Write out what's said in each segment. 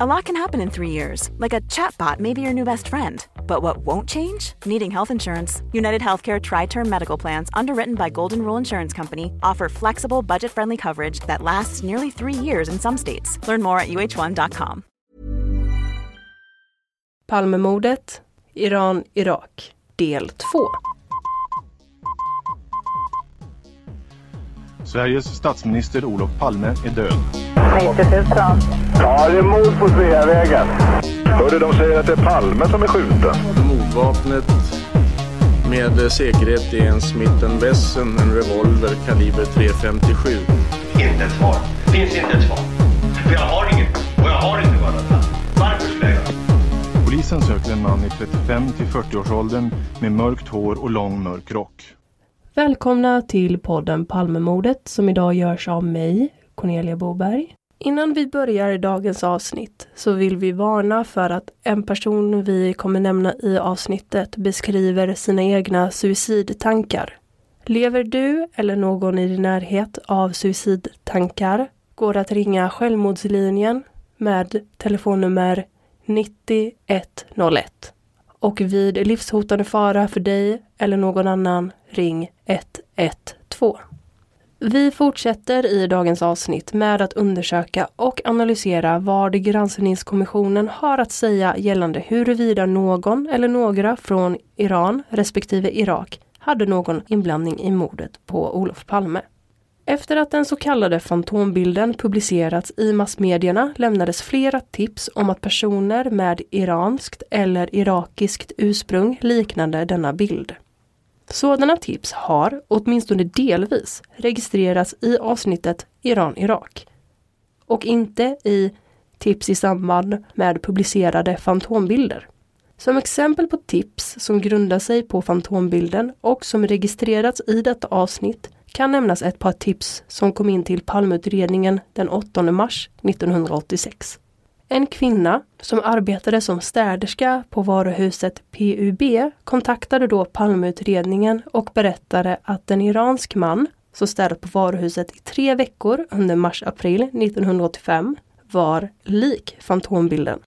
A lot can happen in three years. Like a chatbot may be your new best friend. But what won't change? Needing health insurance. United Healthcare Tri Term Medical Plans, underwritten by Golden Rule Insurance Company, offer flexible, budget friendly coverage that lasts nearly three years in some states. Learn more at uh1.com. Palmemordet, Iran, Irak, del 2. Sveriges statsminister Olof Palme är död. 90 000. Ja, det är mord på Sveavägen. Hörde de säger att det är Palme som är skjuten. Mordvapnet med säkerhet är en Smith Wesson, en revolver kaliber .357. Inte ett svar. Finns inte ett svar. För jag har inget. Och jag har inte varit Varför skulle jag Polisen söker en man i 35 till 40-årsåldern med mörkt hår och lång mörk rock. Välkomna till podden Palmemordet som idag görs av mig, Cornelia Boberg. Innan vi börjar dagens avsnitt så vill vi varna för att en person vi kommer nämna i avsnittet beskriver sina egna suicidtankar. Lever du eller någon i din närhet av suicidtankar går att ringa Självmordslinjen med telefonnummer 9101. Och vid livshotande fara för dig eller någon annan, ring 112. Vi fortsätter i dagens avsnitt med att undersöka och analysera vad granskningskommissionen har att säga gällande huruvida någon eller några från Iran respektive Irak hade någon inblandning i mordet på Olof Palme. Efter att den så kallade fantombilden publicerats i massmedierna lämnades flera tips om att personer med iranskt eller irakiskt ursprung liknande denna bild. Sådana tips har, åtminstone delvis, registrerats i avsnittet Iran-Irak. Och inte i tips i samband med publicerade fantombilder. Som exempel på tips som grundar sig på fantombilden och som registrerats i detta avsnitt kan nämnas ett par tips som kom in till Palmeutredningen den 8 mars 1986. En kvinna som arbetade som städerska på varuhuset PUB kontaktade då Palmeutredningen och berättade att en iransk man som städat på varuhuset i tre veckor under mars-april 1985 var lik fantombilden.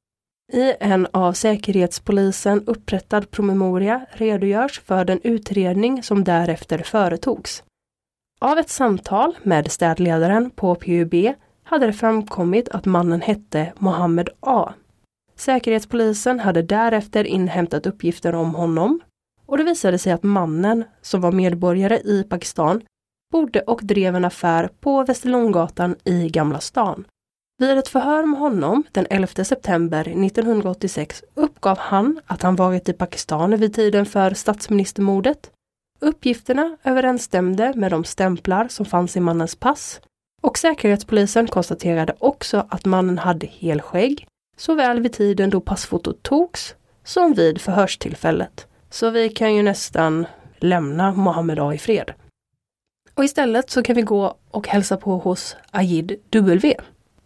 I en av Säkerhetspolisen upprättad promemoria redogörs för den utredning som därefter företogs. Av ett samtal med städledaren på PUB hade det framkommit att mannen hette Mohammed A. Säkerhetspolisen hade därefter inhämtat uppgifter om honom och det visade sig att mannen, som var medborgare i Pakistan, bodde och drev en affär på Västerlånggatan i Gamla stan. Vid ett förhör med honom den 11 september 1986 uppgav han att han varit i Pakistan vid tiden för statsministermordet. Uppgifterna överensstämde med de stämplar som fanns i mannens pass och Säkerhetspolisen konstaterade också att mannen hade helskägg, såväl vid tiden då passfotot togs som vid förhörstillfället. Så vi kan ju nästan lämna Mohammed A i fred. Och istället så kan vi gå och hälsa på hos Ajid W.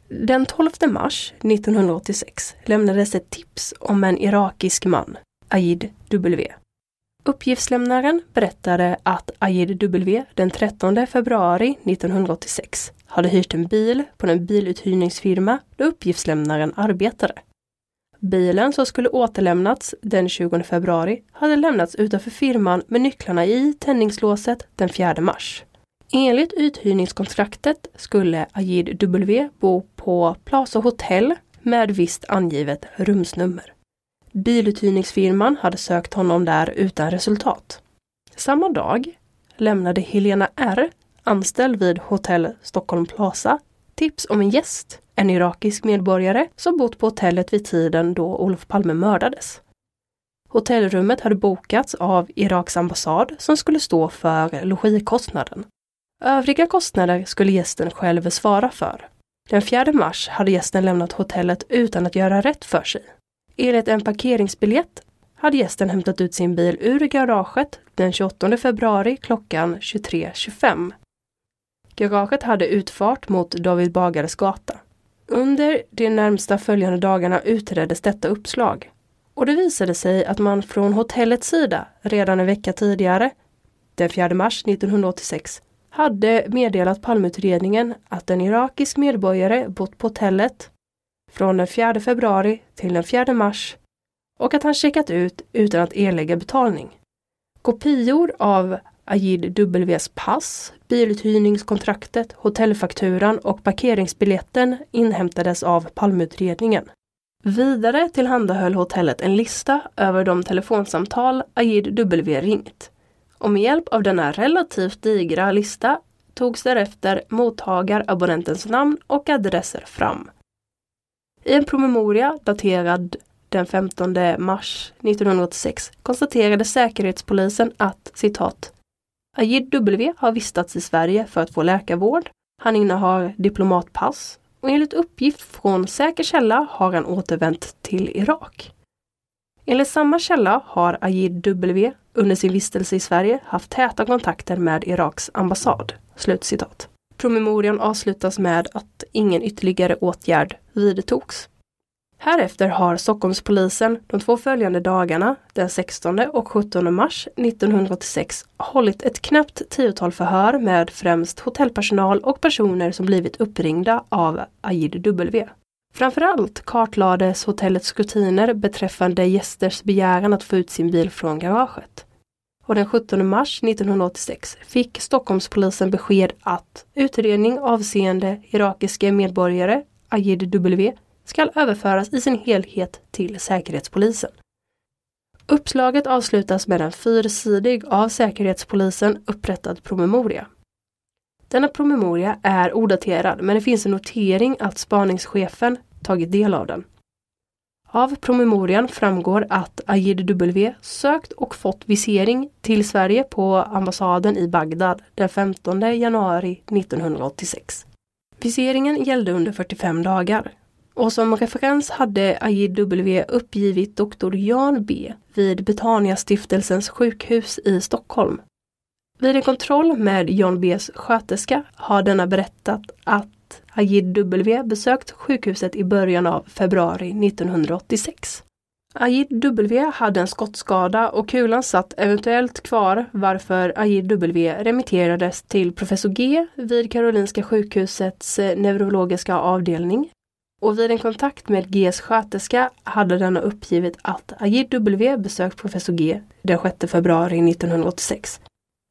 Den 12 mars 1986 lämnades ett tips om en irakisk man, Ajid W. Uppgiftslämnaren berättade att Ajid W den 13 februari 1986 hade hyrt en bil på en biluthyrningsfirma där uppgiftslämnaren arbetade. Bilen som skulle återlämnats den 20 februari hade lämnats utanför firman med nycklarna i tändningslåset den 4 mars. Enligt uthyrningskontraktet skulle Ajid W bo på Plaza Hotel med visst angivet rumsnummer. Biluthyrningsfirman hade sökt honom där utan resultat. Samma dag lämnade Helena R, anställd vid Hotell Stockholm Plaza, tips om en gäst, en irakisk medborgare som bott på hotellet vid tiden då Olof Palme mördades. Hotellrummet hade bokats av Iraks ambassad som skulle stå för logikostnaden. Övriga kostnader skulle gästen själv svara för. Den 4 mars hade gästen lämnat hotellet utan att göra rätt för sig. Enligt en parkeringsbiljett hade gästen hämtat ut sin bil ur garaget den 28 februari klockan 23.25. Garaget hade utfart mot David Bagares gata. Under de närmsta följande dagarna utreddes detta uppslag och det visade sig att man från hotellets sida redan en vecka tidigare, den 4 mars 1986, hade meddelat palmutredningen att en irakisk medborgare bott på hotellet från den 4 februari till den 4 mars och att han checkat ut utan att erlägga betalning. Kopior av Agid Ws pass, biluthyrningskontraktet, hotellfakturan och parkeringsbiljetten inhämtades av palmutredningen. Vidare tillhandahöll hotellet en lista över de telefonsamtal Agid W ringt. Och med hjälp av denna relativt digra lista togs därefter mottagarabonnentens namn och adresser fram. I en promemoria daterad den 15 mars 1986 konstaterade Säkerhetspolisen att citat Ajid W har vistats i Sverige för att få läkarvård. Han innehar diplomatpass och enligt uppgift från säker källa har han återvänt till Irak. Enligt samma källa har Ajid W under sin vistelse i Sverige haft täta kontakter med Iraks ambassad. Slutcitat. Promemorian avslutas med att ingen ytterligare åtgärd vidtogs. Härefter har Stockholmspolisen de två följande dagarna, den 16 och 17 mars 1986, hållit ett knappt tiotal förhör med främst hotellpersonal och personer som blivit uppringda av Ajid W. Framförallt kartlades hotellets rutiner beträffande gästers begäran att få ut sin bil från garaget. Och den 17 mars 1986 fick Stockholmspolisen besked att utredning avseende irakiska medborgare, Ajid W, skall överföras i sin helhet till Säkerhetspolisen. Uppslaget avslutas med en fyrsidig av Säkerhetspolisen upprättad promemoria. Denna promemoria är odaterad men det finns en notering att spaningschefen tagit del av den. Av promemorian framgår att Ajid W sökt och fått visering till Sverige på ambassaden i Bagdad den 15 januari 1986. Viseringen gällde under 45 dagar och som referens hade AJW uppgivit doktor Jan B vid Betania-stiftelsens sjukhus i Stockholm. Vid en kontroll med Jan Bs sköterska har denna berättat att AJW besökt sjukhuset i början av februari 1986. AJW W hade en skottskada och kulan satt eventuellt kvar varför AJW W remitterades till professor G vid Karolinska sjukhusets neurologiska avdelning och vid en kontakt med Gs sköterska hade denna uppgivit att Ajid W besökt professor G den 6 februari 1986.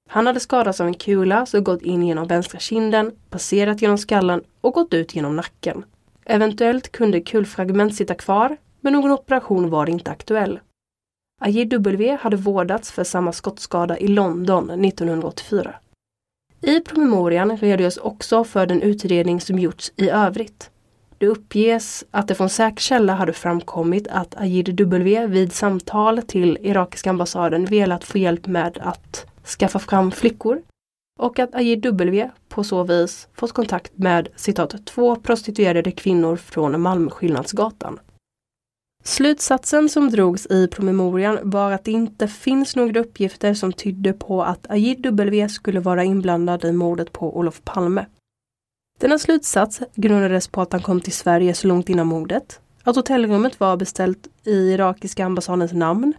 Han hade skadats av en kula som gått in genom vänstra kinden, passerat genom skallen och gått ut genom nacken. Eventuellt kunde kulfragment sitta kvar, men någon operation var inte aktuell. Ajid W hade vårdats för samma skottskada i London 1984. I promemorian redogörs också för den utredning som gjorts i övrigt. Det uppges att det från säker källa hade framkommit att Ajid W vid samtal till irakiska ambassaden velat få hjälp med att skaffa fram flickor och att Ajid W på så vis fått kontakt med citat två prostituerade kvinnor från Malmskillnadsgatan. Slutsatsen som drogs i promemorian var att det inte finns några uppgifter som tydde på att Ajid W skulle vara inblandad i mordet på Olof Palme. Denna slutsats grundades på att han kom till Sverige så långt innan mordet, att hotellrummet var beställt i irakiska ambassadens namn,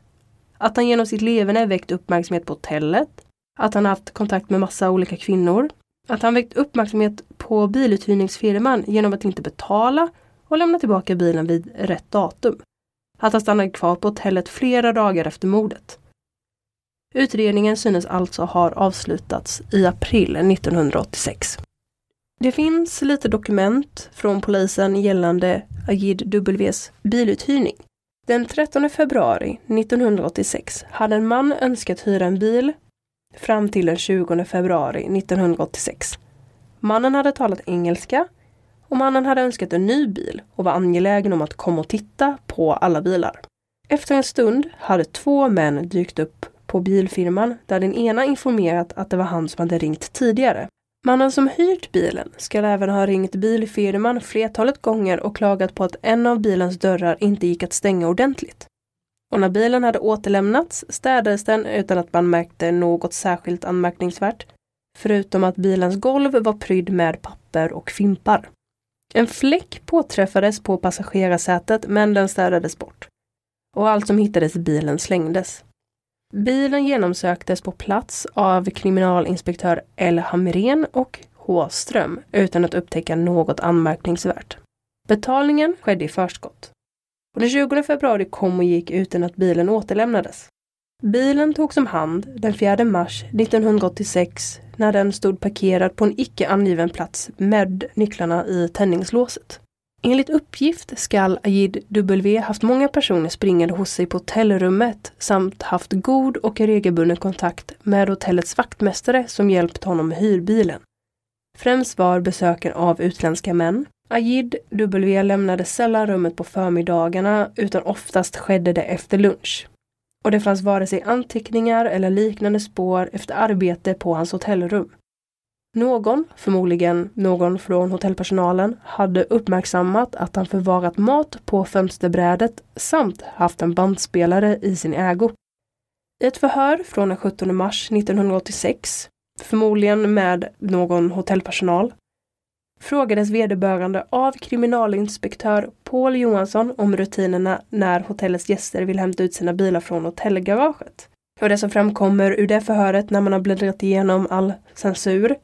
att han genom sitt leverne väckt uppmärksamhet på hotellet, att han haft kontakt med massa olika kvinnor, att han väckt uppmärksamhet på biluthyrningsfirman genom att inte betala och lämna tillbaka bilen vid rätt datum. Att han stannade kvar på hotellet flera dagar efter mordet. Utredningen synes alltså ha avslutats i april 1986. Det finns lite dokument från polisen gällande Ajid Ws biluthyrning. Den 13 februari 1986 hade en man önskat hyra en bil fram till den 20 februari 1986. Mannen hade talat engelska och mannen hade önskat en ny bil och var angelägen om att komma och titta på alla bilar. Efter en stund hade två män dykt upp på bilfirman där den ena informerat att det var han som hade ringt tidigare. Mannen som hyrt bilen ska även ha ringt bilfirman flertalet gånger och klagat på att en av bilens dörrar inte gick att stänga ordentligt. Och när bilen hade återlämnats städades den utan att man märkte något särskilt anmärkningsvärt. Förutom att bilens golv var prydd med papper och fimpar. En fläck påträffades på passagerarsätet men den städades bort. Och allt som hittades i bilen slängdes. Bilen genomsöktes på plats av kriminalinspektör L. Hamrén och H. Ström utan att upptäcka något anmärkningsvärt. Betalningen skedde i förskott. Och den 20 februari kom och gick utan att bilen återlämnades. Bilen togs om hand den 4 mars 1986 när den stod parkerad på en icke angiven plats med nycklarna i tändningslåset. Enligt uppgift skall Ajid W haft många personer springande hos sig på hotellrummet samt haft god och regelbunden kontakt med hotellets vaktmästare som hjälpt honom med hyrbilen. Främst var besöken av utländska män. Ajid W lämnade sällan rummet på förmiddagarna utan oftast skedde det efter lunch. Och det fanns vare sig anteckningar eller liknande spår efter arbete på hans hotellrum. Någon, förmodligen någon från hotellpersonalen, hade uppmärksammat att han förvarat mat på fönsterbrädet samt haft en bandspelare i sin ägo. I ett förhör från den 17 mars 1986, förmodligen med någon hotellpersonal, frågades vederbörande av kriminalinspektör Paul Johansson om rutinerna när hotellets gäster vill hämta ut sina bilar från hotellgaraget. Och det som framkommer ur det förhöret när man har bläddrat igenom all censur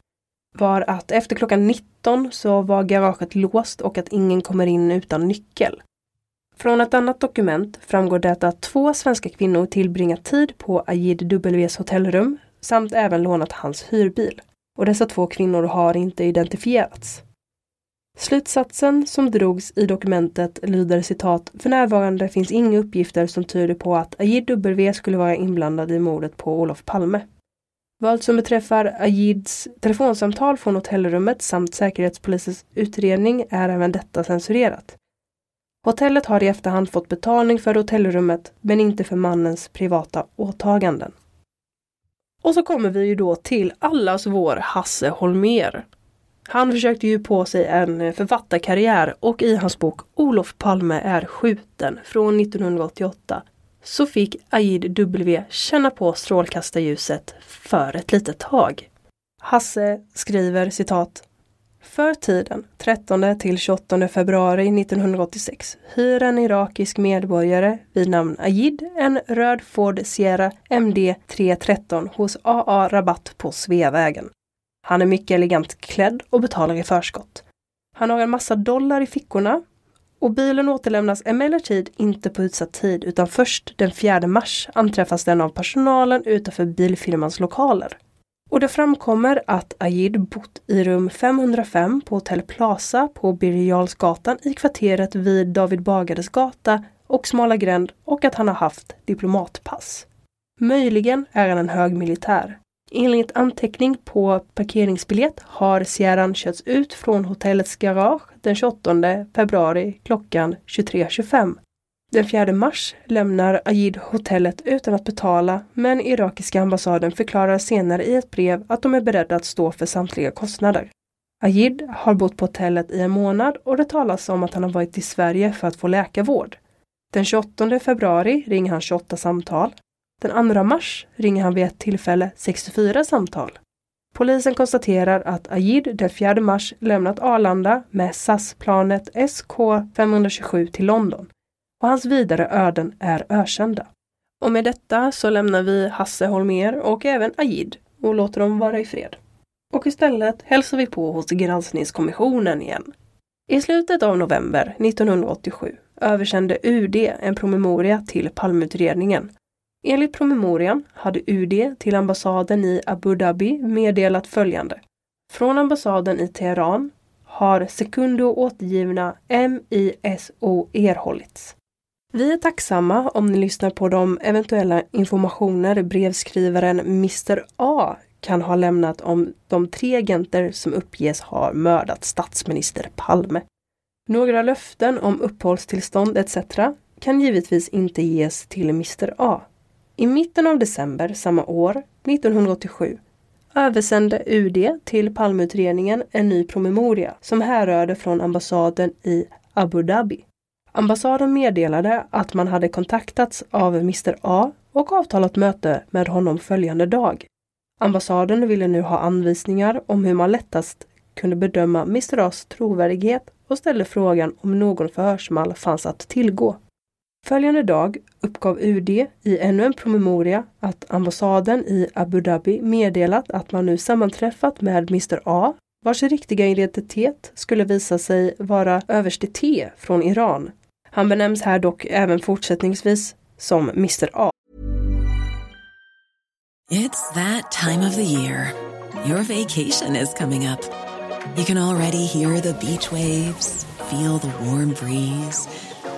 var att efter klockan 19 så var garaget låst och att ingen kommer in utan nyckel. Från ett annat dokument framgår det att två svenska kvinnor tillbringat tid på Ajid Ws hotellrum samt även lånat hans hyrbil. Och dessa två kvinnor har inte identifierats. Slutsatsen som drogs i dokumentet lyder citat För närvarande finns inga uppgifter som tyder på att Ajid W skulle vara inblandad i mordet på Olof Palme. Vad som beträffar Ajids telefonsamtal från hotellrummet samt Säkerhetspolisens utredning är även detta censurerat. Hotellet har i efterhand fått betalning för hotellrummet men inte för mannens privata åtaganden. Och så kommer vi ju då till allas vår Hasse Holmer. Han försökte ju på sig en författarkarriär och i hans bok Olof Palme är skjuten från 1988 så fick Aid W känna på strålkastarljuset för ett litet tag. Hasse skriver citat för tiden 13 till 28 februari 1986 hyr en irakisk medborgare vid namn Ajid en röd Ford Sierra MD 313 hos AA Rabatt på Sveavägen. Han är mycket elegant klädd och betalar i förskott. Han har en massa dollar i fickorna och bilen återlämnas emellertid inte på utsatt tid utan först den 4 mars anträffas den av personalen utanför bilfirmans lokaler. Och det framkommer att Ajid bott i rum 505 på Hotell Plaza på Birger i kvarteret vid David Bagares gata och Smala gränd och att han har haft diplomatpass. Möjligen är han en hög militär. Enligt anteckning på parkeringsbiljett har Sierran körts ut från hotellets garage den 28 februari klockan 23.25. Den 4 mars lämnar Ajid hotellet utan att betala men irakiska ambassaden förklarar senare i ett brev att de är beredda att stå för samtliga kostnader. Ajid har bott på hotellet i en månad och det talas om att han har varit i Sverige för att få läkarvård. Den 28 februari ringer han 28 samtal. Den 2 mars ringer han vid ett tillfälle 64 samtal. Polisen konstaterar att Ajid den 4 mars lämnat Arlanda med SAS-planet SK527 till London och hans vidare öden är ökända. Och med detta så lämnar vi Hasse Holmer och även Ajid och låter dem vara i fred. Och istället hälsar vi på hos granskningskommissionen igen. I slutet av november 1987 översände UD en promemoria till Palmeutredningen Enligt promemorian hade UD till ambassaden i Abu Dhabi meddelat följande. Från ambassaden i Teheran har sekundo återgivna MISO erhållits. Vi är tacksamma om ni lyssnar på de eventuella informationer brevskrivaren Mr A kan ha lämnat om de tre agenter som uppges ha mördat statsminister Palme. Några löften om uppehållstillstånd etc. kan givetvis inte ges till Mr A. I mitten av december samma år, 1987, översände UD till Palmeutredningen en ny promemoria som härrörde från ambassaden i Abu Dhabi. Ambassaden meddelade att man hade kontaktats av Mr A och avtalat möte med honom följande dag. Ambassaden ville nu ha anvisningar om hur man lättast kunde bedöma Mr A's trovärdighet och ställde frågan om någon förhörsmall fanns att tillgå. Följande dag uppgav UD i ännu en promemoria att ambassaden i Abu Dhabi meddelat att man nu sammanträffat med Mr A vars riktiga identitet skulle visa sig vara överste T från Iran. Han benämns här dock även fortsättningsvis som Mr A. It's that time of the year. Your vacation is coming up. You can already hear the beach waves, feel the warm breeze,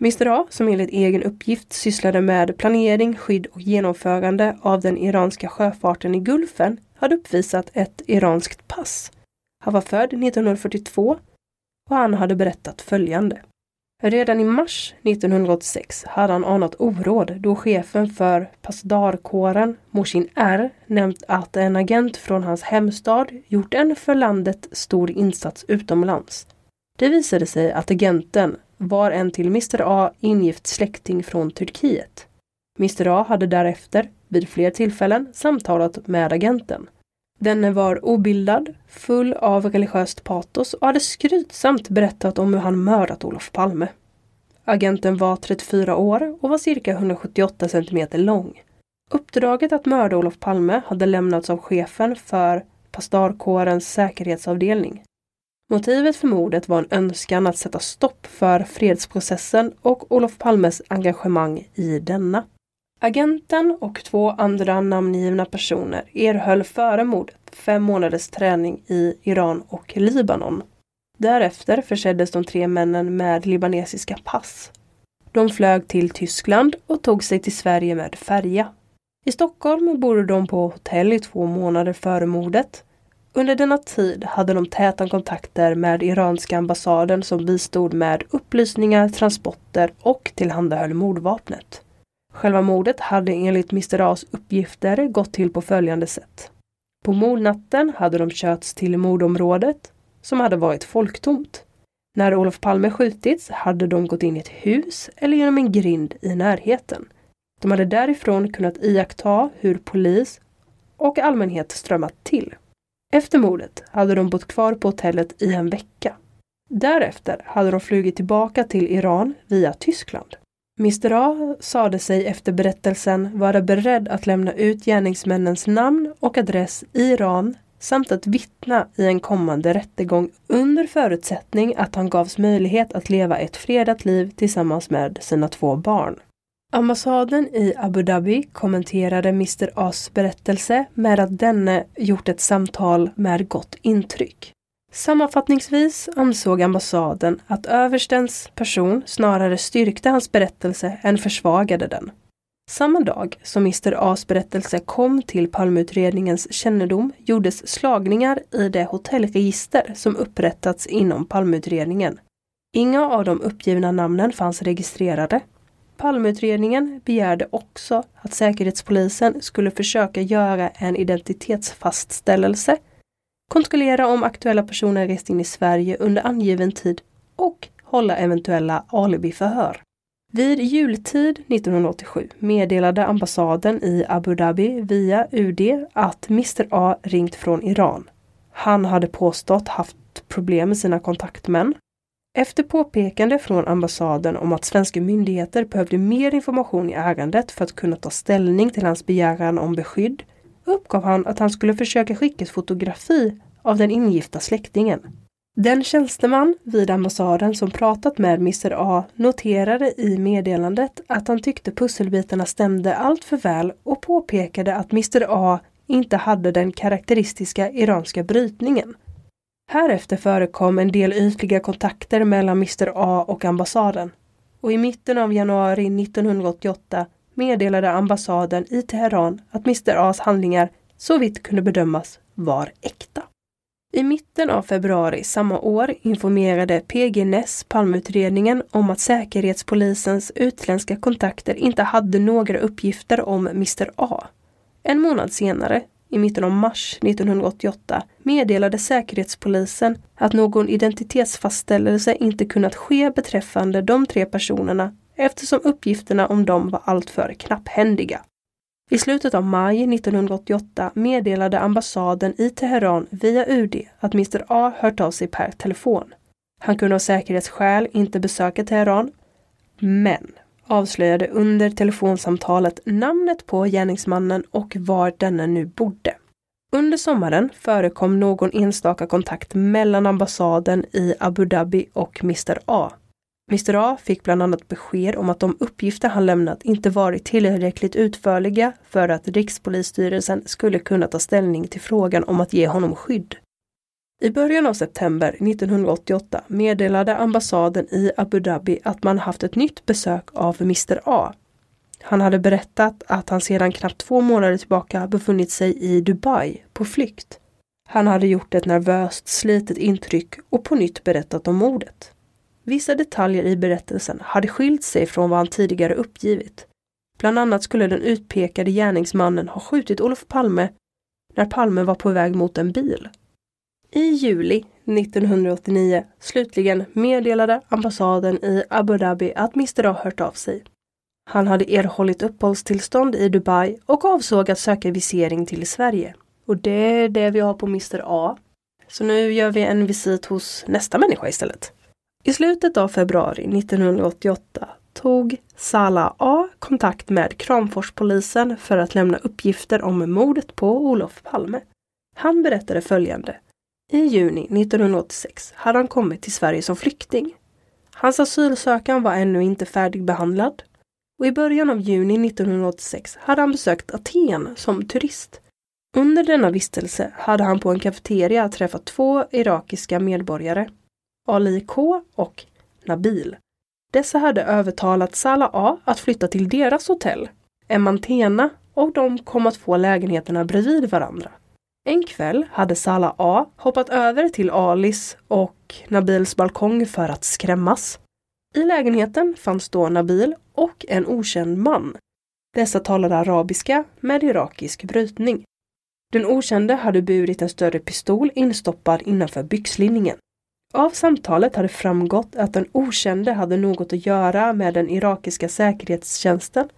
Mr A, som enligt egen uppgift sysslade med planering, skydd och genomförande av den iranska sjöfarten i Gulfen, hade uppvisat ett iranskt pass. Han var född 1942 och han hade berättat följande. Redan i mars 1986 hade han anat oråd då chefen för Pasdarkåren, Moshin R, nämnt att en agent från hans hemstad gjort en för landet stor insats utomlands. Det visade sig att agenten var en till Mr A ingift släkting från Turkiet. Mr A hade därefter, vid fler tillfällen, samtalat med agenten. Denne var obildad, full av religiöst patos och hade skrytsamt berättat om hur han mördat Olof Palme. Agenten var 34 år och var cirka 178 centimeter lång. Uppdraget att mörda Olof Palme hade lämnats av chefen för pastarkårens säkerhetsavdelning. Motivet för mordet var en önskan att sätta stopp för fredsprocessen och Olof Palmes engagemang i denna. Agenten och två andra namngivna personer erhöll före mordet fem månaders träning i Iran och Libanon. Därefter förseddes de tre männen med libanesiska pass. De flög till Tyskland och tog sig till Sverige med färja. I Stockholm bodde de på hotell i två månader före mordet under denna tid hade de täta kontakter med iranska ambassaden som bistod med upplysningar, transporter och tillhandahöll mordvapnet. Själva mordet hade enligt Mr A's uppgifter gått till på följande sätt. På mordnatten hade de körts till mordområdet som hade varit folktomt. När Olof Palme skjutits hade de gått in i ett hus eller genom en grind i närheten. De hade därifrån kunnat iaktta hur polis och allmänhet strömmat till. Efter mordet hade de bott kvar på hotellet i en vecka. Därefter hade de flugit tillbaka till Iran via Tyskland. Mr A sade sig efter berättelsen vara beredd att lämna ut gärningsmännens namn och adress i Iran samt att vittna i en kommande rättegång under förutsättning att han gavs möjlighet att leva ett fredat liv tillsammans med sina två barn. Ambassaden i Abu Dhabi kommenterade Mr As berättelse med att denne gjort ett samtal med gott intryck. Sammanfattningsvis ansåg ambassaden att överstens person snarare styrkte hans berättelse än försvagade den. Samma dag som Mr A's berättelse kom till Palmeutredningens kännedom gjordes slagningar i det hotellregister som upprättats inom Palmeutredningen. Inga av de uppgivna namnen fanns registrerade. Palmeutredningen begärde också att Säkerhetspolisen skulle försöka göra en identitetsfastställelse, kontrollera om aktuella personer rest in i Sverige under angiven tid och hålla eventuella alibiförhör. Vid jultid 1987 meddelade ambassaden i Abu Dhabi via UD att Mr A ringt från Iran. Han hade påstått haft problem med sina kontaktmän. Efter påpekande från ambassaden om att svenska myndigheter behövde mer information i ärendet för att kunna ta ställning till hans begäran om beskydd uppgav han att han skulle försöka skicka ett fotografi av den ingifta släktingen. Den tjänsteman vid ambassaden som pratat med Mr A noterade i meddelandet att han tyckte pusselbitarna stämde allt för väl och påpekade att Mr A inte hade den karaktäristiska iranska brytningen. Härefter förekom en del ytliga kontakter mellan Mr A och ambassaden. Och i mitten av januari 1988 meddelade ambassaden i Teheran att Mr A's handlingar så vitt kunde bedömas var äkta. I mitten av februari samma år informerade PG Ness Palmeutredningen om att Säkerhetspolisens utländska kontakter inte hade några uppgifter om Mr A. En månad senare, i mitten av mars 1988, meddelade Säkerhetspolisen att någon identitetsfastställelse inte kunnat ske beträffande de tre personerna eftersom uppgifterna om dem var alltför knapphändiga. I slutet av maj 1988 meddelade ambassaden i Teheran via UD att Mr A hört av sig per telefon. Han kunde av säkerhetsskäl inte besöka Teheran, men avslöjade under telefonsamtalet namnet på gärningsmannen och var denne nu bodde. Under sommaren förekom någon enstaka kontakt mellan ambassaden i Abu Dhabi och Mr A. Mr A fick bland annat besked om att de uppgifter han lämnat inte varit tillräckligt utförliga för att Rikspolisstyrelsen skulle kunna ta ställning till frågan om att ge honom skydd. I början av september 1988 meddelade ambassaden i Abu Dhabi att man haft ett nytt besök av Mr A. Han hade berättat att han sedan knappt två månader tillbaka befunnit sig i Dubai på flykt. Han hade gjort ett nervöst, slitet intryck och på nytt berättat om mordet. Vissa detaljer i berättelsen hade skilt sig från vad han tidigare uppgivit. Bland annat skulle den utpekade gärningsmannen ha skjutit Olof Palme när Palme var på väg mot en bil. I juli 1989 slutligen meddelade ambassaden i Abu Dhabi att Mr A hört av sig. Han hade erhållit uppehållstillstånd i Dubai och avsåg att söka visering till Sverige. Och det är det vi har på Mr A. Så nu gör vi en visit hos nästa människa istället. I slutet av februari 1988 tog Sala A kontakt med Kramforspolisen för att lämna uppgifter om mordet på Olof Palme. Han berättade följande. I juni 1986 hade han kommit till Sverige som flykting. Hans asylsökan var ännu inte färdigbehandlad och i början av juni 1986 hade han besökt Aten som turist. Under denna vistelse hade han på en kafeteria träffat två irakiska medborgare Ali K och Nabil. Dessa hade övertalat Salah A att flytta till deras hotell, Emantena, och de kom att få lägenheterna bredvid varandra. En kväll hade Salah A hoppat över till Alis och Nabils balkong för att skrämmas. I lägenheten fanns då Nabil och en okänd man. Dessa talade arabiska med irakisk brytning. Den okände hade burit en större pistol instoppad innanför byxlinningen. Av samtalet hade framgått att den okände hade något att göra med den irakiska säkerhetstjänsten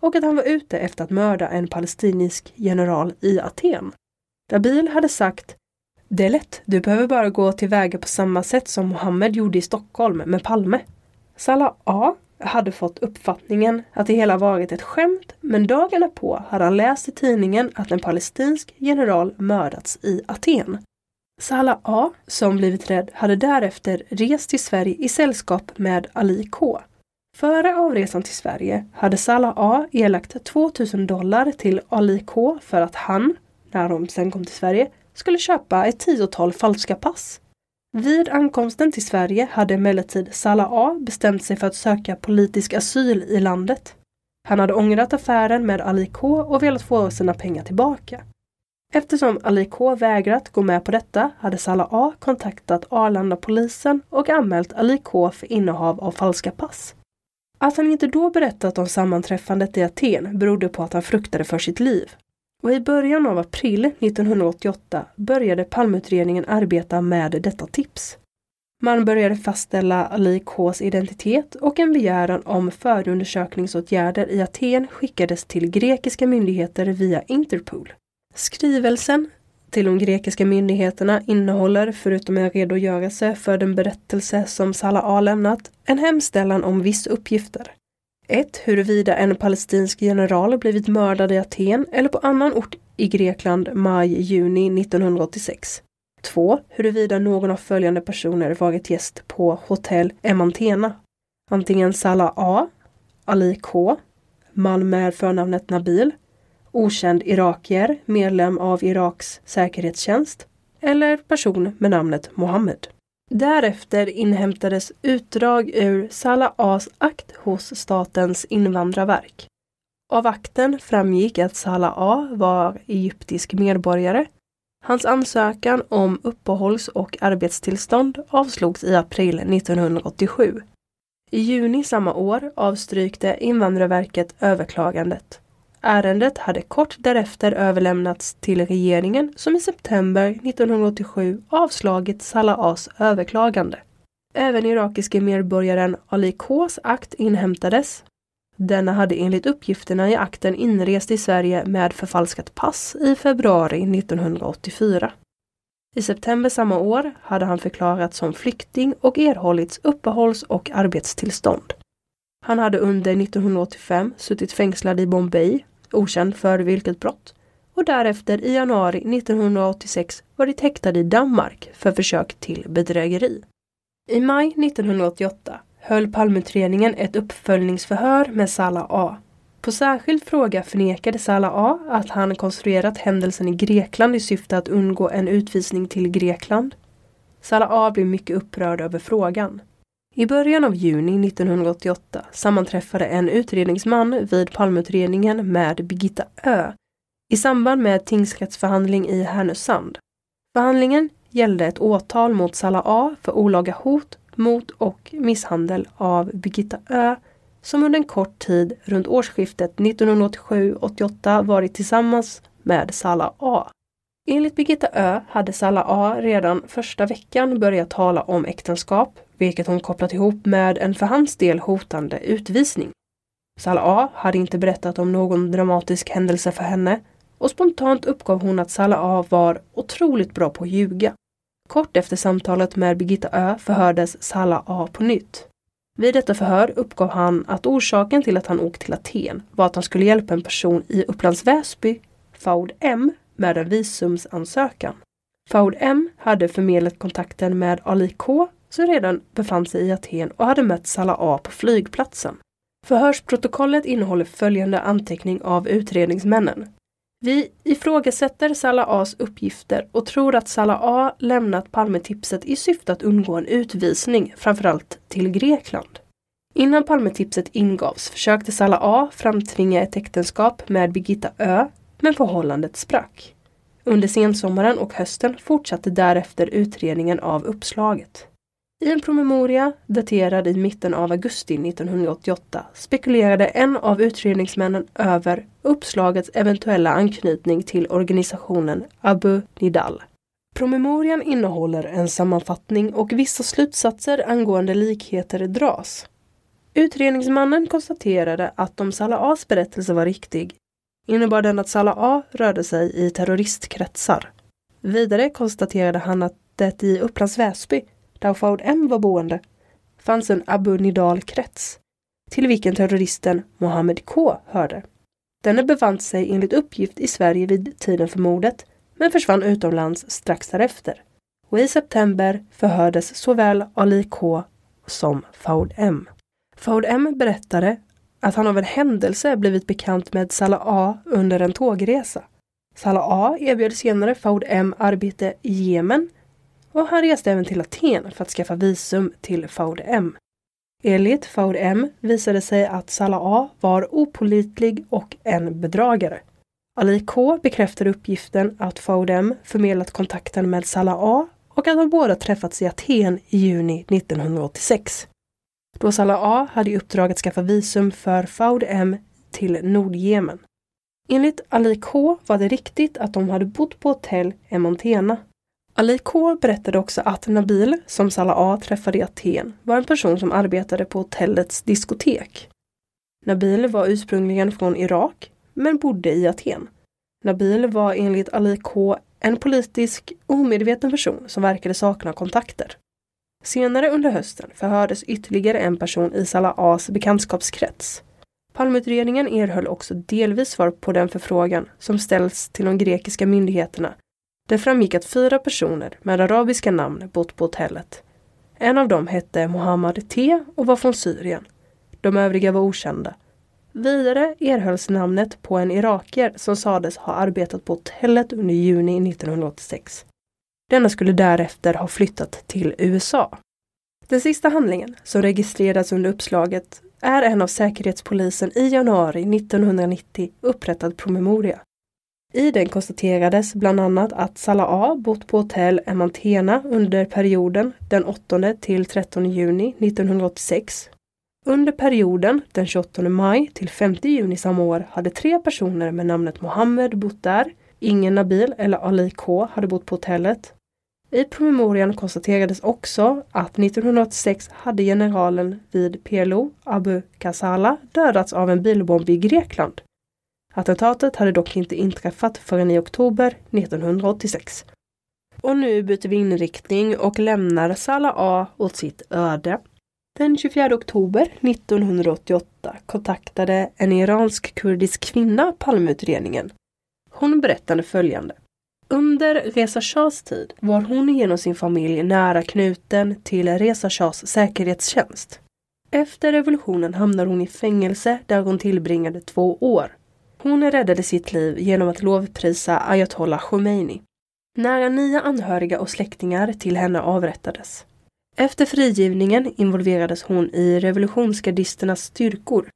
och att han var ute efter att mörda en palestinisk general i Aten. Dabil hade sagt Det är lätt, du behöver bara gå tillväga på samma sätt som Mohammed gjorde i Stockholm med Palme. Salah A hade fått uppfattningen att det hela varit ett skämt men dagarna på hade han läst i tidningen att en palestinsk general mördats i Aten. Salah A, som blivit rädd, hade därefter rest till Sverige i sällskap med Ali K. Före avresan till Sverige hade Salah A erlagt 2000 dollar till Ali K för att han, när de sen kom till Sverige, skulle köpa ett tiotal falska pass. Vid ankomsten till Sverige hade emellertid Salah A bestämt sig för att söka politisk asyl i landet. Han hade ångrat affären med Ali K och velat få sina pengar tillbaka. Eftersom Ali K vägrat gå med på detta hade Salah A kontaktat Arlanda-polisen och anmält Ali K för innehav av falska pass. Att han inte då berättat om sammanträffandet i Aten berodde på att han fruktade för sitt liv. Och i början av april 1988 började Palmeutredningen arbeta med detta tips. Man började fastställa Ali Ks identitet och en begäran om förundersökningsåtgärder i Aten skickades till grekiska myndigheter via Interpol. Skrivelsen till de grekiska myndigheterna innehåller, förutom en redogörelse för den berättelse som Salah A lämnat, en hemställan om vissa uppgifter. 1. Huruvida en palestinsk general blivit mördad i Aten eller på annan ort i Grekland maj-juni 1986. 2. Huruvida någon av följande personer varit gäst på hotell Emantena. Antingen Salah A, Ali K, man med förnamnet Nabil, okänd irakier, medlem av Iraks säkerhetstjänst eller person med namnet Mohammed. Därefter inhämtades utdrag ur Salah As akt hos Statens invandrarverk. Av akten framgick att Salah A var egyptisk medborgare. Hans ansökan om uppehålls och arbetstillstånd avslogs i april 1987. I juni samma år avstrykte Invandrarverket överklagandet. Ärendet hade kort därefter överlämnats till regeringen som i september 1987 avslagit Salah As överklagande. Även irakiske medborgaren Ali Ks akt inhämtades. Denna hade enligt uppgifterna i akten inrest i Sverige med förfalskat pass i februari 1984. I september samma år hade han förklarats som flykting och erhållits uppehålls och arbetstillstånd. Han hade under 1985 suttit fängslad i Bombay okänd för vilket brott, och därefter i januari 1986 varit häktad i Danmark för försök till bedrägeri. I maj 1988 höll Palmeutredningen ett uppföljningsförhör med Salah A. På särskild fråga förnekade Salah A att han konstruerat händelsen i Grekland i syfte att undgå en utvisning till Grekland. Salah A blev mycket upprörd över frågan. I början av juni 1988 sammanträffade en utredningsman vid Palmeutredningen med Birgitta Ö i samband med tingsrättsförhandling i Härnösand. Förhandlingen gällde ett åtal mot Salah A för olaga hot mot och misshandel av Birgitta Ö som under en kort tid runt årsskiftet 1987-88 varit tillsammans med Salah A. Enligt Birgitta Ö hade Salah A redan första veckan börjat tala om äktenskap, vilket hon kopplat ihop med en för hans del hotande utvisning. Salah A hade inte berättat om någon dramatisk händelse för henne och spontant uppgav hon att Salah A var otroligt bra på att ljuga. Kort efter samtalet med Birgitta Ö förhördes Salah A på nytt. Vid detta förhör uppgav han att orsaken till att han åkt till Aten var att han skulle hjälpa en person i Upplands Väsby, Faud M, med en visumsansökan. Faud M hade förmedlat kontakten med Ali K som redan befann sig i Aten och hade mött Salah A på flygplatsen. Förhörsprotokollet innehåller följande anteckning av utredningsmännen. Vi ifrågasätter Salah As uppgifter och tror att Salah A lämnat Palmetipset i syfte att undgå en utvisning, framförallt till Grekland. Innan Palmetipset ingavs försökte Salah A framtvinga ett äktenskap med Birgitta Ö, men förhållandet sprack. Under sensommaren och hösten fortsatte därefter utredningen av uppslaget. I en promemoria daterad i mitten av augusti 1988 spekulerade en av utredningsmännen över uppslagets eventuella anknytning till organisationen Abu Nidal. Promemorian innehåller en sammanfattning och vissa slutsatser angående likheter dras. Utredningsmannen konstaterade att om Salah As berättelse var riktig innebar den att Salah A rörde sig i terroristkretsar. Vidare konstaterade han att det i Upplands Väsby där Faoud M var boende, fanns en Abu Nidal-krets, till vilken terroristen Mohammed K hörde. Denne befann sig enligt uppgift i Sverige vid tiden för mordet, men försvann utomlands strax därefter. Och i september förhördes såväl Ali K som Faud M. Faud M berättade att han av en händelse blivit bekant med Salah A under en tågresa. Salah A erbjöd senare Faud M arbete i Jemen och han reste även till Aten för att skaffa visum till Faud M. Enligt Faud M visade sig att Salah A var opolitlig och en bedragare. Ali K bekräftade uppgiften att Faud M förmedlat kontakten med Salah A och att de båda träffats i Aten i juni 1986. Då Salah A hade i uppdrag att skaffa visum för Faud M till Nordjemen. Enligt Ali K var det riktigt att de hade bott på hotell i Montena. Ali K berättade också att Nabil, som Salah A träffade i Aten, var en person som arbetade på hotellets diskotek. Nabil var ursprungligen från Irak, men bodde i Aten. Nabil var enligt Ali K en politisk omedveten person som verkade sakna kontakter. Senare under hösten förhördes ytterligare en person i Salah As bekantskapskrets. Palmeutredningen erhöll också delvis svar på den förfrågan som ställts till de grekiska myndigheterna. Det framgick att fyra personer med arabiska namn bott på hotellet. En av dem hette Mohammad T och var från Syrien. De övriga var okända. Vidare erhölls namnet på en irakier som sades ha arbetat på hotellet under juni 1986. Denna skulle därefter ha flyttat till USA. Den sista handlingen, som registrerats under uppslaget, är en av Säkerhetspolisen i januari 1990 upprättad promemoria. I den konstaterades bland annat att Salah A bott på hotell Emantena under perioden den 8 till 13 juni 1986. Under perioden den 28 maj till 5 juni samma år hade tre personer med namnet Mohammed bott där. Ingen Nabil eller Ali K hade bott på hotellet. I promemorian konstaterades också att 1986 hade generalen vid PLO, Abu Kassala, dödats av en bilbomb i Grekland. Attentatet hade dock inte inträffat förrän i oktober 1986. Och nu byter vi inriktning och lämnar Salah A åt sitt öde. Den 24 oktober 1988 kontaktade en iransk-kurdisk kvinna Palmeutredningen. Hon berättade följande. Under Reza Shahs tid var hon genom sin familj nära knuten till Reza Shahs säkerhetstjänst. Efter revolutionen hamnade hon i fängelse där hon tillbringade två år. Hon räddade sitt liv genom att lovprisa ayatollah Khomeini. Nära nio anhöriga och släktingar till henne avrättades. Efter frigivningen involverades hon i revolutionsgardisternas styrkor.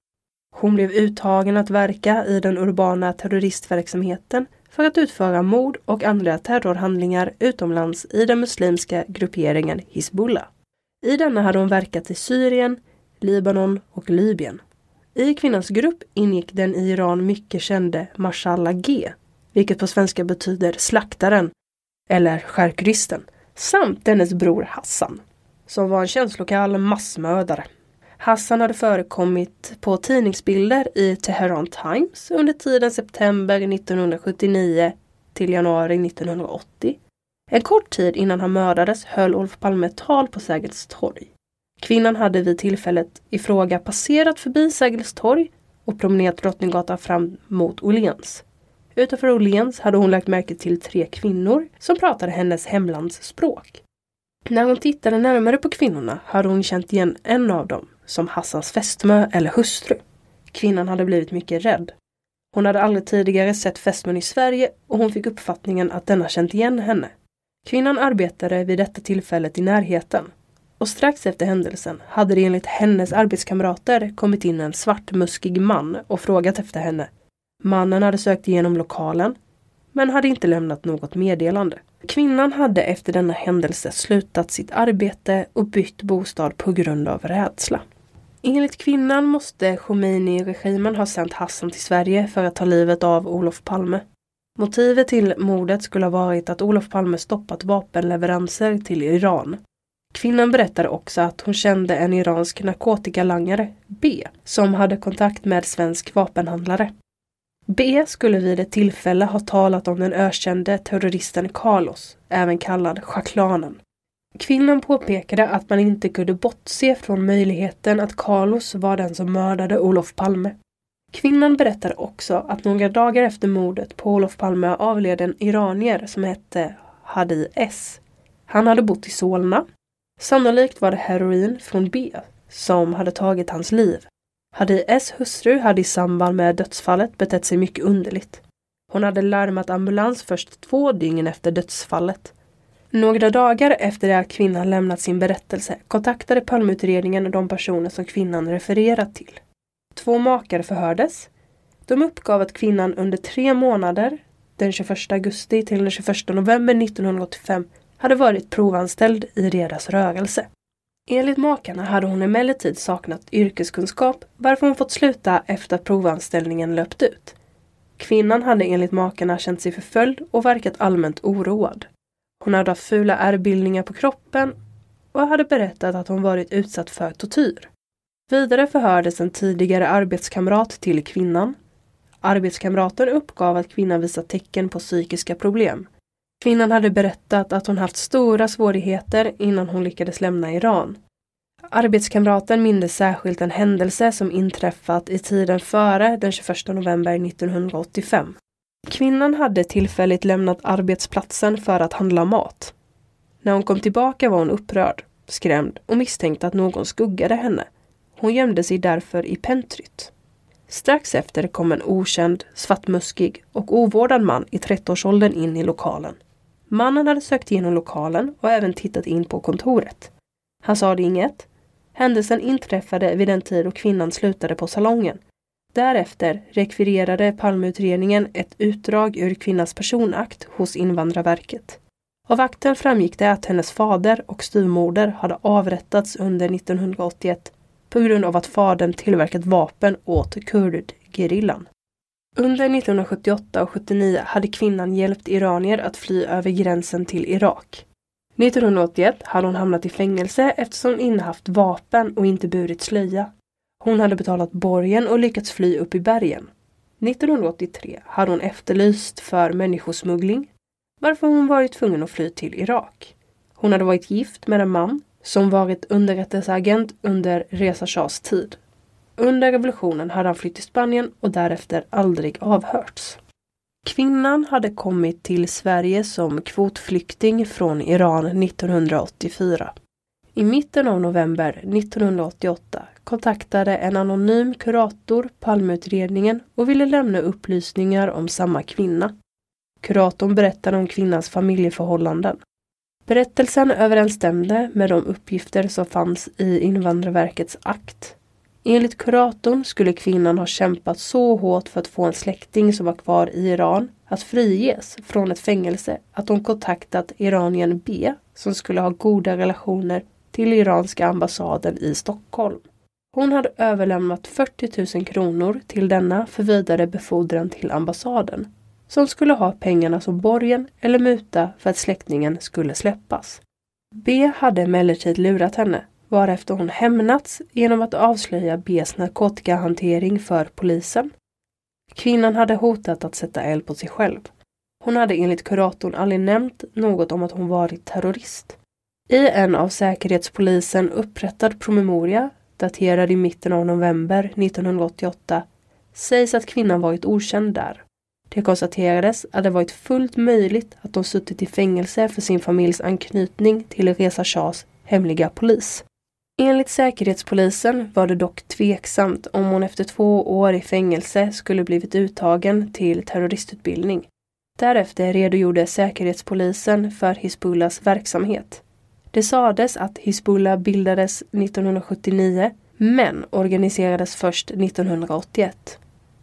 Hon blev uttagen att verka i den urbana terroristverksamheten för att utföra mord och andra terrorhandlingar utomlands i den muslimska grupperingen Hizbullah. I denna hade hon verkat i Syrien, Libanon och Libyen. I kvinnans grupp ingick den i Iran mycket kände Mashallah G, vilket på svenska betyder slaktaren eller skärkristen, samt dennes bror Hassan, som var en känslokall massmördare. Hassan hade förekommit på tidningsbilder i Teheran Times under tiden september 1979 till januari 1980. En kort tid innan han mördades höll Olof Palme ett tal på Sergels torg. Kvinnan hade vid tillfället i fråga passerat förbi Sergels torg och promenerat Drottninggatan fram mot Åhléns. Utanför Åhléns hade hon lagt märke till tre kvinnor som pratade hennes hemlandsspråk. När hon tittade närmare på kvinnorna hade hon känt igen en av dem som Hassans fästmö eller hustru. Kvinnan hade blivit mycket rädd. Hon hade aldrig tidigare sett fästmön i Sverige och hon fick uppfattningen att denna känt igen henne. Kvinnan arbetade vid detta tillfället i närheten. Och strax efter händelsen hade det enligt hennes arbetskamrater kommit in en svartmuskig man och frågat efter henne. Mannen hade sökt igenom lokalen men hade inte lämnat något meddelande. Kvinnan hade efter denna händelse slutat sitt arbete och bytt bostad på grund av rädsla. Enligt kvinnan måste Khomeini-regimen ha sänt Hassan till Sverige för att ta livet av Olof Palme. Motivet till mordet skulle ha varit att Olof Palme stoppat vapenleveranser till Iran. Kvinnan berättade också att hon kände en iransk narkotikalangare, B, som hade kontakt med svensk vapenhandlare. B skulle vid ett tillfälle ha talat om den ökände terroristen Carlos, även kallad chaklanen. Kvinnan påpekade att man inte kunde bortse från möjligheten att Carlos var den som mördade Olof Palme. Kvinnan berättade också att några dagar efter mordet på Olof Palme avled en iranier som hette Hadi S. Han hade bott i Solna. Sannolikt var det heroin från B som hade tagit hans liv. Hadi S hustru hade i samband med dödsfallet betett sig mycket underligt. Hon hade larmat ambulans först två dygn efter dödsfallet. Några dagar efter det att kvinnan lämnat sin berättelse kontaktade Palmeutredningen de personer som kvinnan refererat till. Två makar förhördes. De uppgav att kvinnan under tre månader, den 21 augusti till den 21 november 1985, hade varit provanställd i deras rörelse. Enligt makarna hade hon emellertid saknat yrkeskunskap varför hon fått sluta efter att provanställningen löpt ut. Kvinnan hade enligt makarna känt sig förföljd och verkat allmänt oroad. Hon hade haft fula ärrbildningar på kroppen och hade berättat att hon varit utsatt för tortyr. Vidare förhördes en tidigare arbetskamrat till kvinnan. Arbetskamraten uppgav att kvinnan visat tecken på psykiska problem. Kvinnan hade berättat att hon haft stora svårigheter innan hon lyckades lämna Iran. Arbetskamraten mindes särskilt en händelse som inträffat i tiden före den 21 november 1985. Kvinnan hade tillfälligt lämnat arbetsplatsen för att handla mat. När hon kom tillbaka var hon upprörd, skrämd och misstänkte att någon skuggade henne. Hon gömde sig därför i Pentryt. Strax efter kom en okänd, svartmuskig och ovårdad man i 30-årsåldern in i lokalen. Mannen hade sökt igenom lokalen och även tittat in på kontoret. Han sade inget. Händelsen inträffade vid den tid då kvinnan slutade på salongen. Därefter rekvirerade Palmeutredningen ett utdrag ur kvinnans personakt hos Invandrarverket. Av akten framgick det att hennes fader och styvmoder hade avrättats under 1981 på grund av att fadern tillverkat vapen åt kurdgerillan. Under 1978 och 79 hade kvinnan hjälpt iranier att fly över gränsen till Irak. 1981 hade hon hamnat i fängelse eftersom hon innehaft vapen och inte burit slöja. Hon hade betalat borgen och lyckats fly upp i bergen. 1983 hade hon efterlyst för människosmuggling, varför hon varit tvungen att fly till Irak. Hon hade varit gift med en man som varit underrättelseagent under Reza Shahs tid. Under revolutionen hade han flytt till Spanien och därefter aldrig avhörts. Kvinnan hade kommit till Sverige som kvotflykting från Iran 1984. I mitten av november 1988 kontaktade en anonym kurator Palmeutredningen och ville lämna upplysningar om samma kvinna. Kuratorn berättade om kvinnans familjeförhållanden. Berättelsen överensstämde med de uppgifter som fanns i Invandrarverkets akt. Enligt kuratorn skulle kvinnan ha kämpat så hårt för att få en släkting som var kvar i Iran att friges från ett fängelse att hon kontaktat iranien B som skulle ha goda relationer till iranska ambassaden i Stockholm. Hon hade överlämnat 40 000 kronor till denna för vidare befordran till ambassaden som skulle ha pengarna som borgen eller muta för att släktingen skulle släppas. B hade emellertid lurat henne varefter hon hämnats genom att avslöja Bs narkotikahantering för polisen. Kvinnan hade hotat att sätta eld på sig själv. Hon hade enligt kuratorn aldrig nämnt något om att hon varit terrorist. I en av Säkerhetspolisen upprättad promemoria, daterad i mitten av november 1988, sägs att kvinnan varit okänd där. Det konstaterades att det varit fullt möjligt att hon suttit i fängelse för sin familjs anknytning till Reza Shahs hemliga polis. Enligt Säkerhetspolisen var det dock tveksamt om hon efter två år i fängelse skulle blivit uttagen till terroristutbildning. Därefter redogjorde Säkerhetspolisen för Hizbullahs verksamhet. Det sades att Hizbullah bildades 1979 men organiserades först 1981.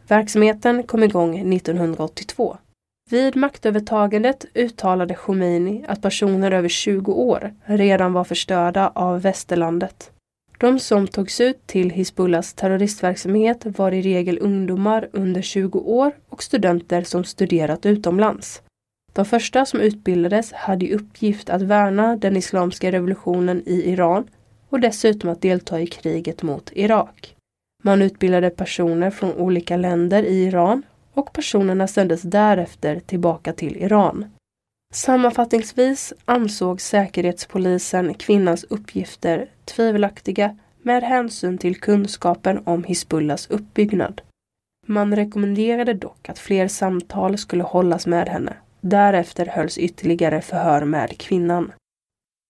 Verksamheten kom igång 1982. Vid maktövertagandet uttalade Khomeini att personer över 20 år redan var förstörda av västerlandet. De som togs ut till Hizbullahs terroristverksamhet var i regel ungdomar under 20 år och studenter som studerat utomlands. De första som utbildades hade i uppgift att värna den islamska revolutionen i Iran och dessutom att delta i kriget mot Irak. Man utbildade personer från olika länder i Iran och personerna sändes därefter tillbaka till Iran. Sammanfattningsvis ansåg Säkerhetspolisen kvinnans uppgifter tvivelaktiga med hänsyn till kunskapen om Hizbullahs uppbyggnad. Man rekommenderade dock att fler samtal skulle hållas med henne. Därefter hölls ytterligare förhör med kvinnan.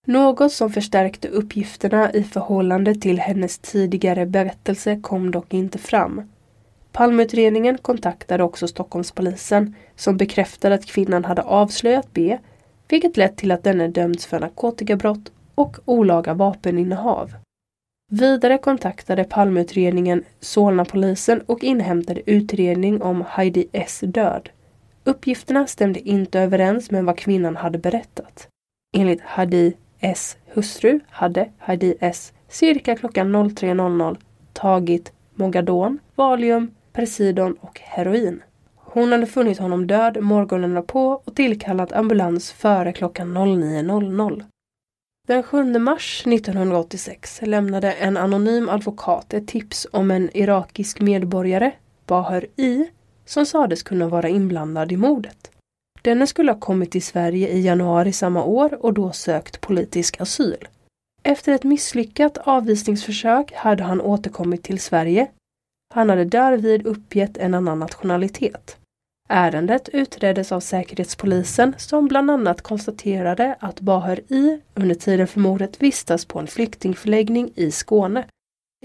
Något som förstärkte uppgifterna i förhållande till hennes tidigare berättelse kom dock inte fram. Palmeutredningen kontaktade också Stockholmspolisen som bekräftade att kvinnan hade avslöjat B vilket lett till att denne dömts för narkotikabrott och olaga vapeninnehav. Vidare kontaktade Palmeutredningen Solnapolisen och inhämtade utredning om Heidi S död. Uppgifterna stämde inte överens med vad kvinnan hade berättat. Enligt Heidi S hustru hade Heidi S cirka klockan 03.00 tagit Mogadon, Valium, Persidon och heroin. Hon hade funnit honom död morgonen på och tillkallat ambulans före klockan 09.00. Den 7 mars 1986 lämnade en anonym advokat ett tips om en irakisk medborgare, Baher I, som sades kunna vara inblandad i mordet. Denne skulle ha kommit till Sverige i januari samma år och då sökt politisk asyl. Efter ett misslyckat avvisningsförsök hade han återkommit till Sverige. Han hade därvid uppgett en annan nationalitet. Ärendet utreddes av Säkerhetspolisen som bland annat konstaterade att Baher I under tiden för mordet vistas på en flyktingförläggning i Skåne.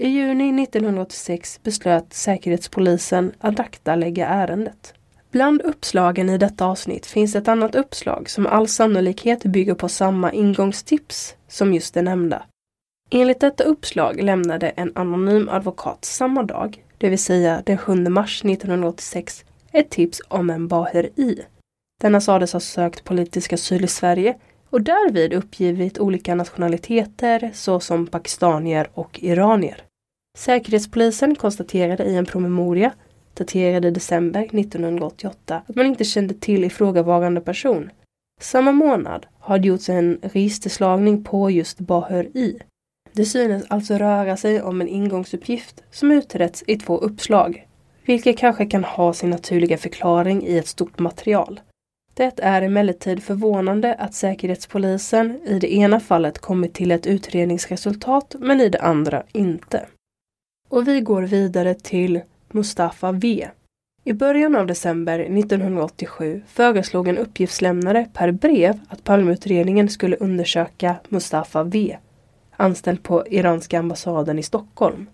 I juni 1986 beslöt Säkerhetspolisen att aktalägga ärendet. Bland uppslagen i detta avsnitt finns ett annat uppslag som all sannolikhet bygger på samma ingångstips som just det nämnda. Enligt detta uppslag lämnade en anonym advokat samma dag, det vill säga den 7 mars 1986, ett tips om en bahiri. Denna sades ha sökt politisk asyl i Sverige och därvid uppgivit olika nationaliteter såsom pakistanier och iranier. Säkerhetspolisen konstaterade i en promemoria daterad i december 1988 att man inte kände till ifrågavarande person. Samma månad har det gjorts en registerslagning på just Baher I. Det synes alltså röra sig om en ingångsuppgift som utretts i två uppslag, vilket kanske kan ha sin naturliga förklaring i ett stort material. Det är emellertid förvånande att Säkerhetspolisen i det ena fallet kommit till ett utredningsresultat men i det andra inte. Och vi går vidare till Mustafa V. I början av december 1987 föreslog en uppgiftslämnare per brev att Palmeutredningen skulle undersöka Mustafa V, anställd på iranska ambassaden i Stockholm.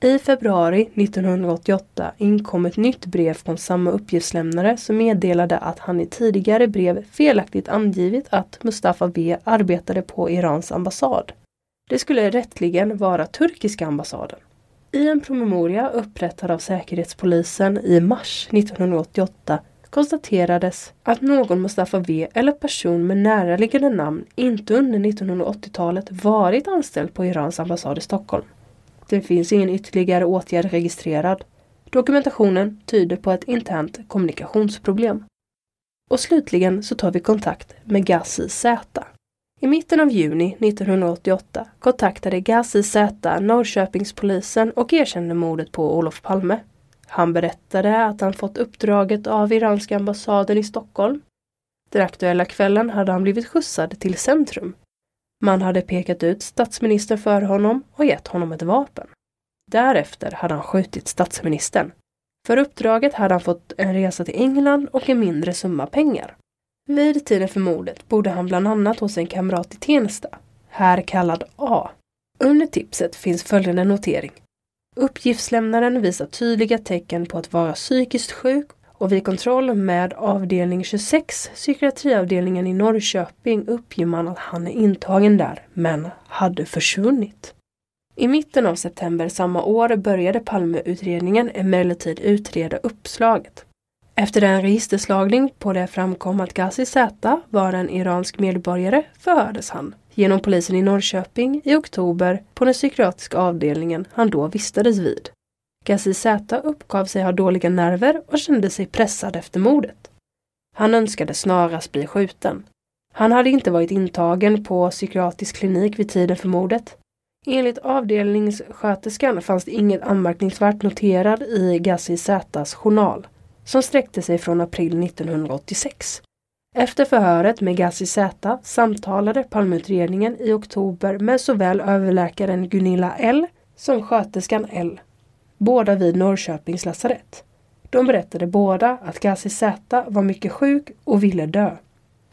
I februari 1988 inkom ett nytt brev från samma uppgiftslämnare som meddelade att han i tidigare brev felaktigt angivit att Mustafa B arbetade på Irans ambassad. Det skulle rättligen vara turkiska ambassaden. I en promemoria upprättad av Säkerhetspolisen i mars 1988 konstaterades att någon Mustafa V eller person med näraliggande namn inte under 1980-talet varit anställd på Irans ambassad i Stockholm. Det finns ingen ytterligare åtgärd registrerad. Dokumentationen tyder på ett internt kommunikationsproblem. Och slutligen så tar vi kontakt med Gassi Z. I mitten av juni 1988 kontaktade Gazi Z Norrköpingspolisen och erkände mordet på Olof Palme. Han berättade att han fått uppdraget av iranska ambassaden i Stockholm. Den aktuella kvällen hade han blivit skjutsad till centrum. Man hade pekat ut statsministern för honom och gett honom ett vapen. Därefter hade han skjutit statsministern. För uppdraget hade han fått en resa till England och en mindre summa pengar. Vid tiden för mordet bodde han bland annat hos en kamrat i Tensta, här kallad A. Under tipset finns följande notering. Uppgiftslämnaren visar tydliga tecken på att vara psykiskt sjuk och vid kontroll med avdelning 26, psykiatriavdelningen i Norrköping, uppger man att han är intagen där, men hade försvunnit. I mitten av september samma år började Palmeutredningen emellertid utreda uppslaget. Efter en registerslagning på det framkom att Ghazi Z var en iransk medborgare förhördes han genom polisen i Norrköping i oktober på den psykiatriska avdelningen han då vistades vid. Gazi Z uppgav sig ha dåliga nerver och kände sig pressad efter mordet. Han önskade snarast bli skjuten. Han hade inte varit intagen på psykiatrisk klinik vid tiden för mordet. Enligt avdelningssköterskan fanns det inget anmärkningsvärt noterat i Gazi Zs journal som sträckte sig från april 1986. Efter förhöret med Gassi Z samtalade Palmeutredningen i oktober med såväl överläkaren Gunilla L som sköterskan L. Båda vid Norrköpings lasarett. De berättade båda att Gassi Z var mycket sjuk och ville dö.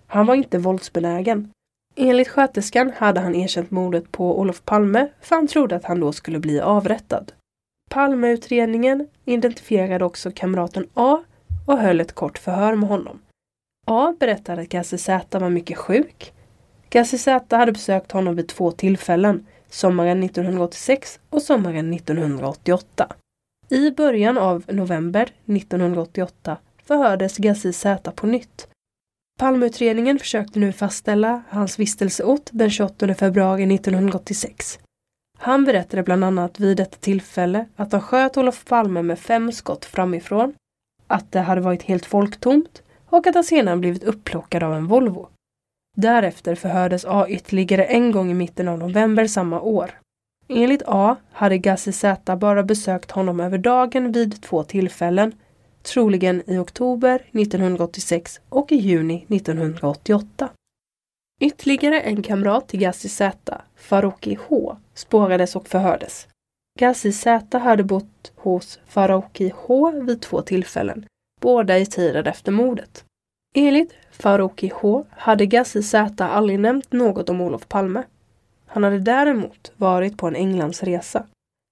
Han var inte våldsbenägen. Enligt sköterskan hade han erkänt mordet på Olof Palme för han trodde att han då skulle bli avrättad. Palmeutredningen identifierade också kamraten A och höll ett kort förhör med honom. A berättar att Gassi Z var mycket sjuk. Gassi Z hade besökt honom vid två tillfällen, sommaren 1986 och sommaren 1988. I början av november 1988 förhördes Gassi Z på nytt. Palmeutredningen försökte nu fastställa hans vistelseort den 28 februari 1986. Han berättade bland annat vid detta tillfälle att han sköt Olof Palme med fem skott framifrån, att det hade varit helt folktomt och att han sedan blivit upplockad av en Volvo. Därefter förhördes A ytterligare en gång i mitten av november samma år. Enligt A hade Gassi Z bara besökt honom över dagen vid två tillfällen, troligen i oktober 1986 och i juni 1988. Ytterligare en kamrat till Gassi Z, Farouki H, spårades och förhördes. Gassi Z hade bott hos Farouki H vid två tillfällen, båda i tiden efter mordet. Enligt Farouki H hade Gassi Z aldrig nämnt något om Olof Palme. Han hade däremot varit på en Englandsresa,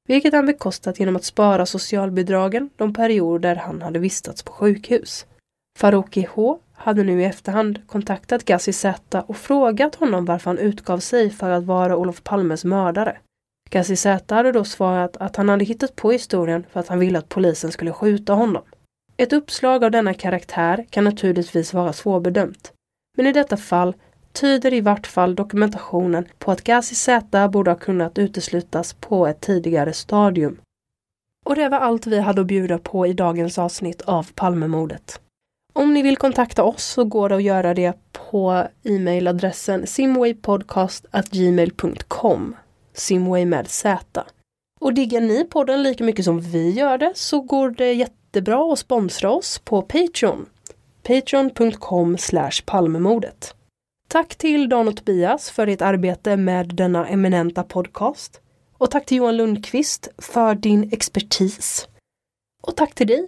vilket han bekostat genom att spara socialbidragen de perioder han hade vistats på sjukhus. Farouki H hade nu i efterhand kontaktat Gassi Z och frågat honom varför han utgav sig för att vara Olof Palmes mördare. Gassi Z hade då svarat att han hade hittat på historien för att han ville att polisen skulle skjuta honom. Ett uppslag av denna karaktär kan naturligtvis vara svårbedömt. Men i detta fall tyder i vart fall dokumentationen på att Gazi Z borde ha kunnat uteslutas på ett tidigare stadium. Och det var allt vi hade att bjuda på i dagens avsnitt av Palmemordet. Om ni vill kontakta oss så går det att göra det på e-mailadressen simwaypodcast.gmail.com Simway med Z. Och diggar ni podden lika mycket som vi gör det så går det jättebra att sponsra oss på Patreon. Patreon.com palmemordet. Tack till Dan och Tobias för ditt arbete med denna eminenta podcast. Och tack till Johan Lundqvist för din expertis. Och tack till dig